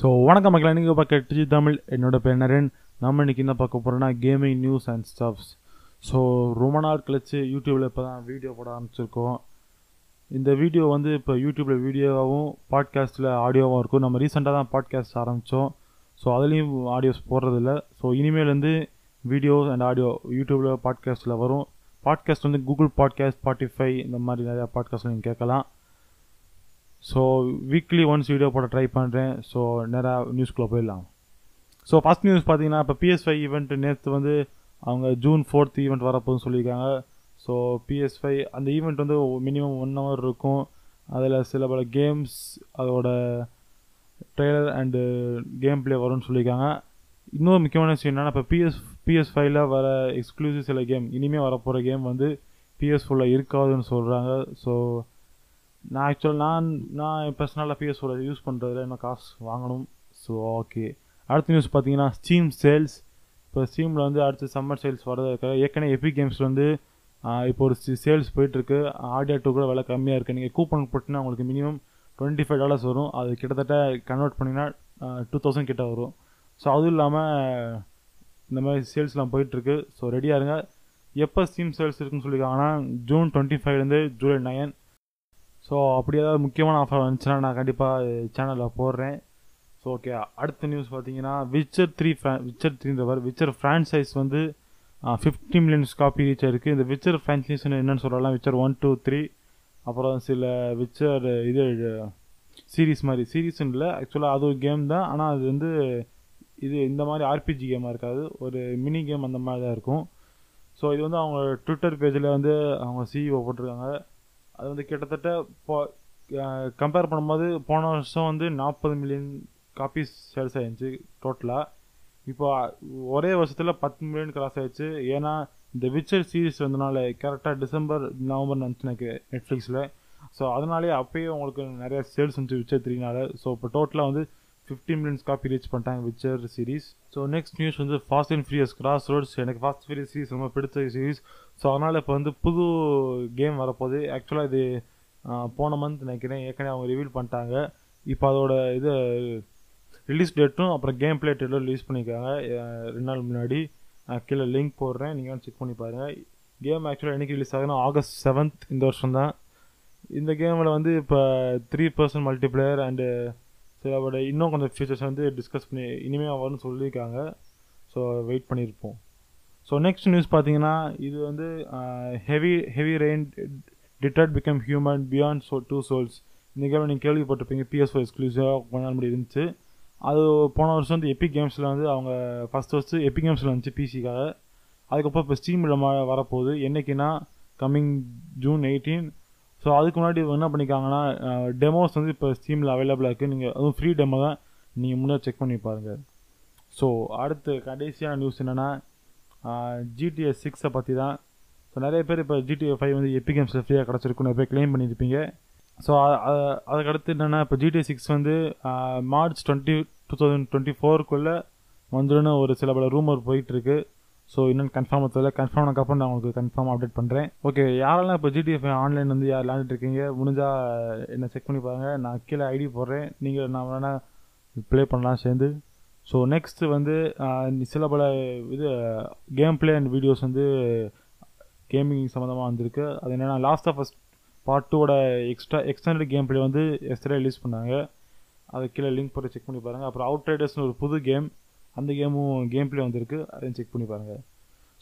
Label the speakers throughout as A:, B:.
A: So வணக்கம் மக்கள். நீங்கள் பார்க்க டிஜி தமிழ். என்னோட பேர் நரேன். நம்ம இன்றைக்கி என்ன பார்க்க போகிறோன்னா gaming news and stuffs so ரொம்ப நாள் கழிச்சு யூடியூப்பில் இப்போ தான் வீடியோ போட ஆரம்பிச்சிருக்கோம். இந்த வீடியோ வந்து இப்போ யூடியூப்பில் வீடியோவாகவும் பாட்காஸ்ட்டில் ஆடியோவாகவும் இருக்கும். நம்ம ரீசெண்டாக தான் பாட்காஸ்ட் ஆரம்பித்தோம் ஸோ அதுலேயும் ஆடியோஸ் போடுறதில்ல. ஸோ இனிமேலேருந்து வீடியோஸ் அண்ட் ஆடியோ யூடியூப்பில் பாட்காஸ்ட்டில் வரும். பாட்காஸ்ட் வந்து கூகுள் பாட்காஸ்ட் ஸ்பாட்டிஃபை இந்த மாதிரி நிறையா பாட்காஸ்ட் நீங்கள் கேட்கலாம். ஸோ வீக்லி ஒன்ஸ் வீடியோ போட ட்ரை பண்ணுறேன் ஸோ நேராக நியூஸ்குள்ளே போயிடலாம். ஸோ ஃபஸ்ட் நியூஸ் பார்த்தீங்கன்னா இப்போ பிஎஸ்ஃபை ஈவெண்ட் நேற்று வந்து அவங்க ஜூன் ஃபோர்த் ஈவெண்ட் வரப்போகுதுன்னு சொல்லியிருக்காங்க. ஸோ பிஎஸ்ஃபை அந்த ஈவெண்ட் வந்து மினிமம் ஒன் ஹவர் இருக்கும். அதில் சில பல கேம்ஸ் அதோட ட்ரெய்லர் அண்டு கேம் ப்ளே வரும்னு சொல்லியிருக்காங்க. இன்னொரு முக்கியமான விஷயம் என்னென்னா இப்போ பிஎஸ் பிஎஸ் ஃபைவ்ல வர எக்ஸ்க்ளூசிவ் சில கேம் இனிமேல் வரப்போகிற கேம் வந்து பிஎஸ் இருக்காதுன்னு சொல்கிறாங்க ஸோ நான் ஆக்சுவலாக நான் நான் பர்சனலாக பிஎஸ் ஃபோரை யூஸ் பண்ணுறதுல இன்னும் காசு வாங்கணும். ஸோ ஓகே அடுத்த நியூஸ் பார்த்தீங்கன்னா ஸ்டீம் சேல்ஸ் இப்போ ஸ்டீமில் வந்து அடுத்து சம்மர் சேல்ஸ் வரது ஏற்கனவே எபி கேம்ஸில் வந்து இப்போ ஒரு சேல்ஸ் போயிட்டுருக்கு. ஆடியோ டூ கூட விலை கம்மியாக இருக்குது நீங்கள் கூப்பன் போட்டிங்கன்னா உங்களுக்கு மினிமம் டுவெண்ட்டி ஃபைவ் டாலர்ஸ் வரும். அது கிட்டத்தட்ட கன்வெர்ட் பண்ணிங்கன்னா டூ தௌசண்ட் கிட்ட வரும். ஸோ அதுவும் இல்லாமல் இந்த மாதிரி சேல்ஸ்லாம் போயிட்டுருக்கு. ஸோ ரெடியாக இருங்க. எப்போ ஸ்டீம் சேல்ஸ் இருக்குன்னு சொல்லியிருக்காங்கன்னா ஜூன் டுவெண்ட்டி ஃபைவ்லேருந்து ஜூலை நைன் ஸோ அப்படி ஏதாவது முக்கியமான ஆஃபர் வந்துச்சுன்னா நான் கண்டிப்பாக சேனலில் போடுறேன். ஸோ ஓகே அடுத்த நியூஸ் பார்த்தீங்கன்னா விச்சர் த்ரீ ஃப்ரா விச்சர் த்ரீன்றவர் விச்சர் ஃப்ரான்சைஸ் வந்து ஃபிஃப்டி மில்லியன்ஸ் காப்பி ரீச் ஆயிருக்கு. இந்த விச்சர் ஃப்ரான்சைஸ் என்னென்னு சொல்லலாம் விச்சர் ஒன் டூ த்ரீ அப்புறம் சில விச்சர் இது சீரீஸ் மாதிரி. சீரீஸ்னு இல்லை ஆக்சுவலாக அது ஒரு கேம் தான். ஆனால் அது வந்து இது இந்த மாதிரி ஆர்பிஜி கேமாக இருக்காது. ஒரு மினி கேம் அந்த மாதிரி தான் இருக்கும். ஸோ இது வந்து அவங்க ட்விட்டர் பேஜில் வந்து அவங்க சிஇஓ போட்டிருக்காங்க. அது வந்து கிட்டத்தட்ட இப்போ கம்பேர் பண்ணும்போது போன வருஷம் வந்து நாற்பது மில்லியன் காப்பீஸ் சேல்ஸ் ஆயிடுச்சு டோட்டலாக இப்போ ஒரே வருஷத்தில் பத்து மில்லியன் கிராஸ் ஆயிடுச்சு ஏன்னா இந்த விச்சர் சீரீஸ் வந்தனால கரெக்டாக டிசம்பர் நவம்பர் நினச்சி எனக்கு நெட்ஃப்ளிக்ஸில் ஸோ அதனாலே அப்போயே உங்களுக்கு நிறைய சேல்ஸ் வந்துச்சு விச்சர் த்ரீனால ஸோ இப்போ டோட்டலாக வந்து ஃபிஃப்டி மில்லியன்ஸ் காப்பி ரீச் பண்ணிட்டாங்க Witcher series so next news வந்து Fast and Furious cross roads எனக்கு ஃபாஸ்ட் ஃபியூரியஸ் சீரிஸ் ரொம்ப பிடிச்ச சீரிஸ் ஸோ அதனால் இப்போ வந்து புது கேம் வரப்போகுது. ஆக்சுவலாக இது போன மந்த் நினைக்கிறேன். ஏற்கனவே அவங்க ரிவீல் பண்ணிட்டாங்க. இப்போ அதோட இது ரிலீஸ் டேட்டும் அப்புறம் கேம் பிளே டேட்டும் ரிலீஸ் பண்ணியிருக்காங்க. ரெண்டு நாள் முன்னாடி. கீழே லிங்க் போடுறேன். நீங்கள் வந்து செக் பண்ணி பாருங்கள் கேம் ஆக்சுவலாக என்றைக்கு ரிலீஸ் ஆகுதுன்னா ஆகஸ்ட் செவன்த் இந்த வருஷம் தான் இந்த கேமில் வந்து இப்போ த்ரீ பர்சன்ட் மல்டிப்ளேயர் அண்டு சிலவோட இன்னும் கொஞ்சம் ஃபீச்சர்ஸ் வந்து டிஸ்கஸ் பண்ணி இனிமேல் வரும்னு சொல்லியிருக்காங்க. ஸோ வெயிட் பண்ணியிருப்போம். ஸோ நெக்ஸ்ட் நியூஸ் பார்த்தீங்கன்னா இது வந்து heavy heavy rain Detroit become human beyond so two souls இந்த கேம் நீங்கள் கேள்விப்பட்டிருப்பீங்க பிஎஸ் ஃபோர் எக்ஸ்க்ளூசிவாக கொஞ்ச நாள் முடி இருந்துச்சு. அது போன வருஷம் வந்து எப்பி கேம்ஸில் வந்து அவங்க ஃபஸ்ட் ஃபஸ்ட்டு எப்பி கேம்ஸில் வந்துச்சு பிசிக்காக அதுக்கப்புறம் இப்போ ஸ்டீமில் வரப்போகுது. என்றைக்குன்னா கம்மிங் ஜூன் எயிட்டீன் ஸோ அதுக்கு முன்னாடி என்ன பண்ணிக்காங்கன்னா டெமோஸ் வந்து இப்போ ஸ்டீமில் அவைலபிளாக இருக்குது நீங்கள் அதுவும் ஃப்ரீ டெமோ தான் நீங்கள் முன்னாடி செக் பண்ணி பாருங்கள் ஸோ அடுத்து கடைசியான நியூஸ் என்னென்னா ஜிடிஎஸ் சிக்ஸை பற்றி தான். ஸோ நிறைய பேர் இப்போ ஜிடிஏ ஃபைவ் வந்து எப்பி கேம்ஸில் ஃப்ரீயாக கிடச்சிருக்கும் நிறைய பேர் கிளைம் பண்ணியிருப்பீங்க ஸோ அதுக்கடுத்து என்னென்னா இப்போ ஜிடிஏ சிக்ஸ் வந்து March twenty two thousand twenty ஃபோருக்குள்ளே வந்துடுன்னு ஒரு சில பல ரூமர் போயிட்டுருக்கு ஸோ இன்னும் கன்ஃபார்ம் தெரியல. கன்ஃபார்ம் ஆனக்கப்புறம் நான் உங்களுக்கு கன்ஃபார்ம் அப்டேட் பண்ணுறேன் ஓகே யாரெல்லாம் இப்போ ஜிடிஎஃப் ஆன்லைன் வந்து யார் விளாண்டுட்டு இருக்கீங்க முடிஞ்சால் என்ன செக் பண்ணி பாருங்கள் நான் கீழே ஐடி போடுறேன். நீங்கள் நான் வேணால் ப்ளே பண்ணலாம் சேர்ந்து. ஸோ நெக்ஸ்ட் வந்து சில பல இது கேம் பிளே அண்ட் வீடியோஸ் வந்து கேமிங் சம்மந்தமாக வந்திருக்கு. அது என்னென்னா லாஸ்ட் ஆஃப் ஃபஸ்ட் பார்ட் டூவோட எக்ஸ்ட்ரா எக்ஸ்டெண்டட் கேம் பிளே வந்து எஸ்டே ரிலீஸ் பண்ணாங்க. அது கீழே லிங்க் போட்டு செக் பண்ணி பாருங்கள் அப்புறம் அவுட் ரைடர்ஸ்னு ஒரு புது கேம் அந்த கேமும் கேம் பிளே வந்திருக்கு. அதையும் செக் பண்ணி பாருங்கள்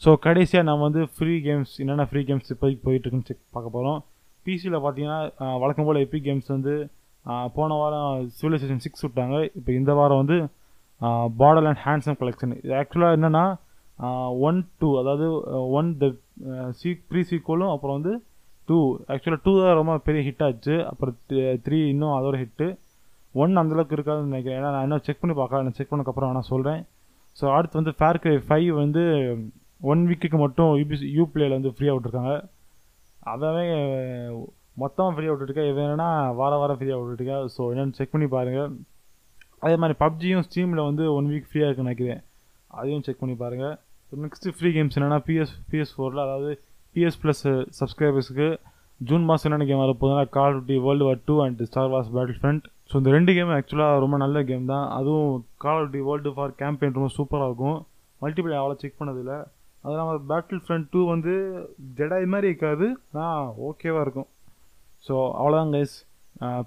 A: ஸோ கடைசியாக நம்ம வந்து ஃப்ரீ கேம்ஸ் என்னென்ன ஃப்ரீ கேம்ஸ் இப்போதைக்கு போயிட்டுருக்குன்னு செக் பார்க்க போகிறோம் பிசியில் பார்த்தீங்கன்னா வழக்கம் போல் எப்பிக் கேம்ஸ் வந்து போன வாரம் சிவிலைசேஷன் சிக்ஸ் விட்டாங்க. இப்போ இந்த வாரம் வந்து பார்டர் அண்ட் ஹேண்ட்ஸம் கலெக்ஷன் இது ஆக்சுவலாக என்னென்னா ஒன் டூ அதாவது ஒன் த சீ ப்ரீ சீக்வலும் அப்புறம் வந்து டூ ஆக்சுவலாக டூ தான் ரொம்ப பெரிய ஹிட் ஆச்சு. அப்புறம் த்ரீ இன்னும் அதோட ஹிட்டு ஒன் அந்தளவுக்கு இருக்காதுன்னு நினைக்கிறேன். ஏன்னா நான் இன்னும் செக் பண்ணி பார்க்க நான் செக் பண்ணக்கப்புறம் நான் சொல்கிறேன் ஸோ அடுத்து வந்து ஃபேர் கிரை ஃபைவ் வந்து ஒன் வீக்குக்கு மட்டும் யூபிசி யூ பிளேயில் வந்து ஃப்ரீயாக விட்ருக்காங்க அதாவே மொத்தமாக ஃப்ரீயாக விட்டுருக்கேன் வேணும்னா வார வாரம் ஃப்ரீயாக விட்டுருக்கேன் ஸோ என்னென்னு செக் பண்ணி பாருங்கள் அதே மாதிரி பப்ஜியும் ஸ்டீமில் வந்து ஒன் வீக் ஃப்ரீயாக இருக்குன்னு நினைக்கிறேன். அதையும் செக் பண்ணி பாருங்கள் நெக்ஸ்ட்டு ஃப்ரீ கேம்ஸ் என்னென்னா பிஎஸ் பிஎஸ் ஃபோரில் அதாவது பிஎஸ் ப்ளஸ் சப்ஸ்கிரைபர்ஸுக்கு ஜூன் மாதம் என்னென்ன game வரப்போகுதுன்னா call duty world war two and star wars battlefront so இந்த ரெண்டு கேம் ஆக்சுவலாக ரொம்ப நல்ல கேம் தான். அதுவும் call of D world for campaign ரொம்ப சூப்பராக இருக்கும். மல்டிபிளே அவ்வளோ செக் பண்ணதில்ல. அது இல்லாமல் பேட்டில் ஃப்ரண்ட் டூ வந்து ஜெடாய் மாதிரி இருக்காது. ஆனால் ஓகேவாக இருக்கும். ஸோ அவ்வளோதான் கைஸ்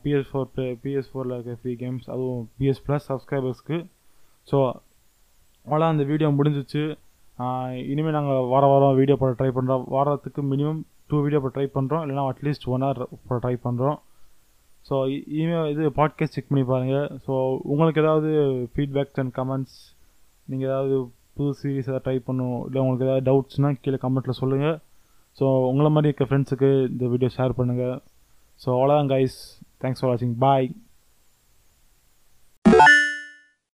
A: பிஎஸ் ஃபோர் பிஎஸ் ஃபோரில் இருக்க ஃப்ரீ கேம்ஸ் அதுவும் பிஎஸ் ப்ளஸ் சப்ஸ்கிரைபர்ஸ்க்கு ஸோ அவ்வளோ அந்த வீடியோ முடிஞ்சிச்சு. இனிமேல் நாங்கள் வார வாரம் வீடியோ போட ட்ரை பண்ணுறோம் வாரத்துக்கு மினிமம் டூ வீடியோ போட ட்ரை பண்ணுறோம் இல்லைனா அட்லீஸ்ட் ஒன் ஹவர் போட ட்ரை பண்ணுறோம் ஸோ இனிமேல் e-, இது பாட்காஸ்ட் செக் பண்ணி பாருங்கள் ஸோ உங்களுக்கு ஏதாவது ஃபீட்பேக்ஸ் அண்ட் கமெண்ட்ஸ் நீங்கள் ஏதாவது புது சீரீஸ் ஏதாவது ட்ரை பண்ணும் இல்லை உங்களுக்கு ஏதாவது டவுட்ஸ்னால் கீழே கமெண்ட்டில் சொல்லுங்கள் ஸோ உங்களை மாதிரி இருக்க ஃப்ரெண்ட்ஸுக்கு இந்த வீடியோ ஷேர் பண்ணுங்கள் ஸோ அவ்வளோதான் கைஸ் தேங்க்ஸ் ஃபார் வாட்சிங் பாய்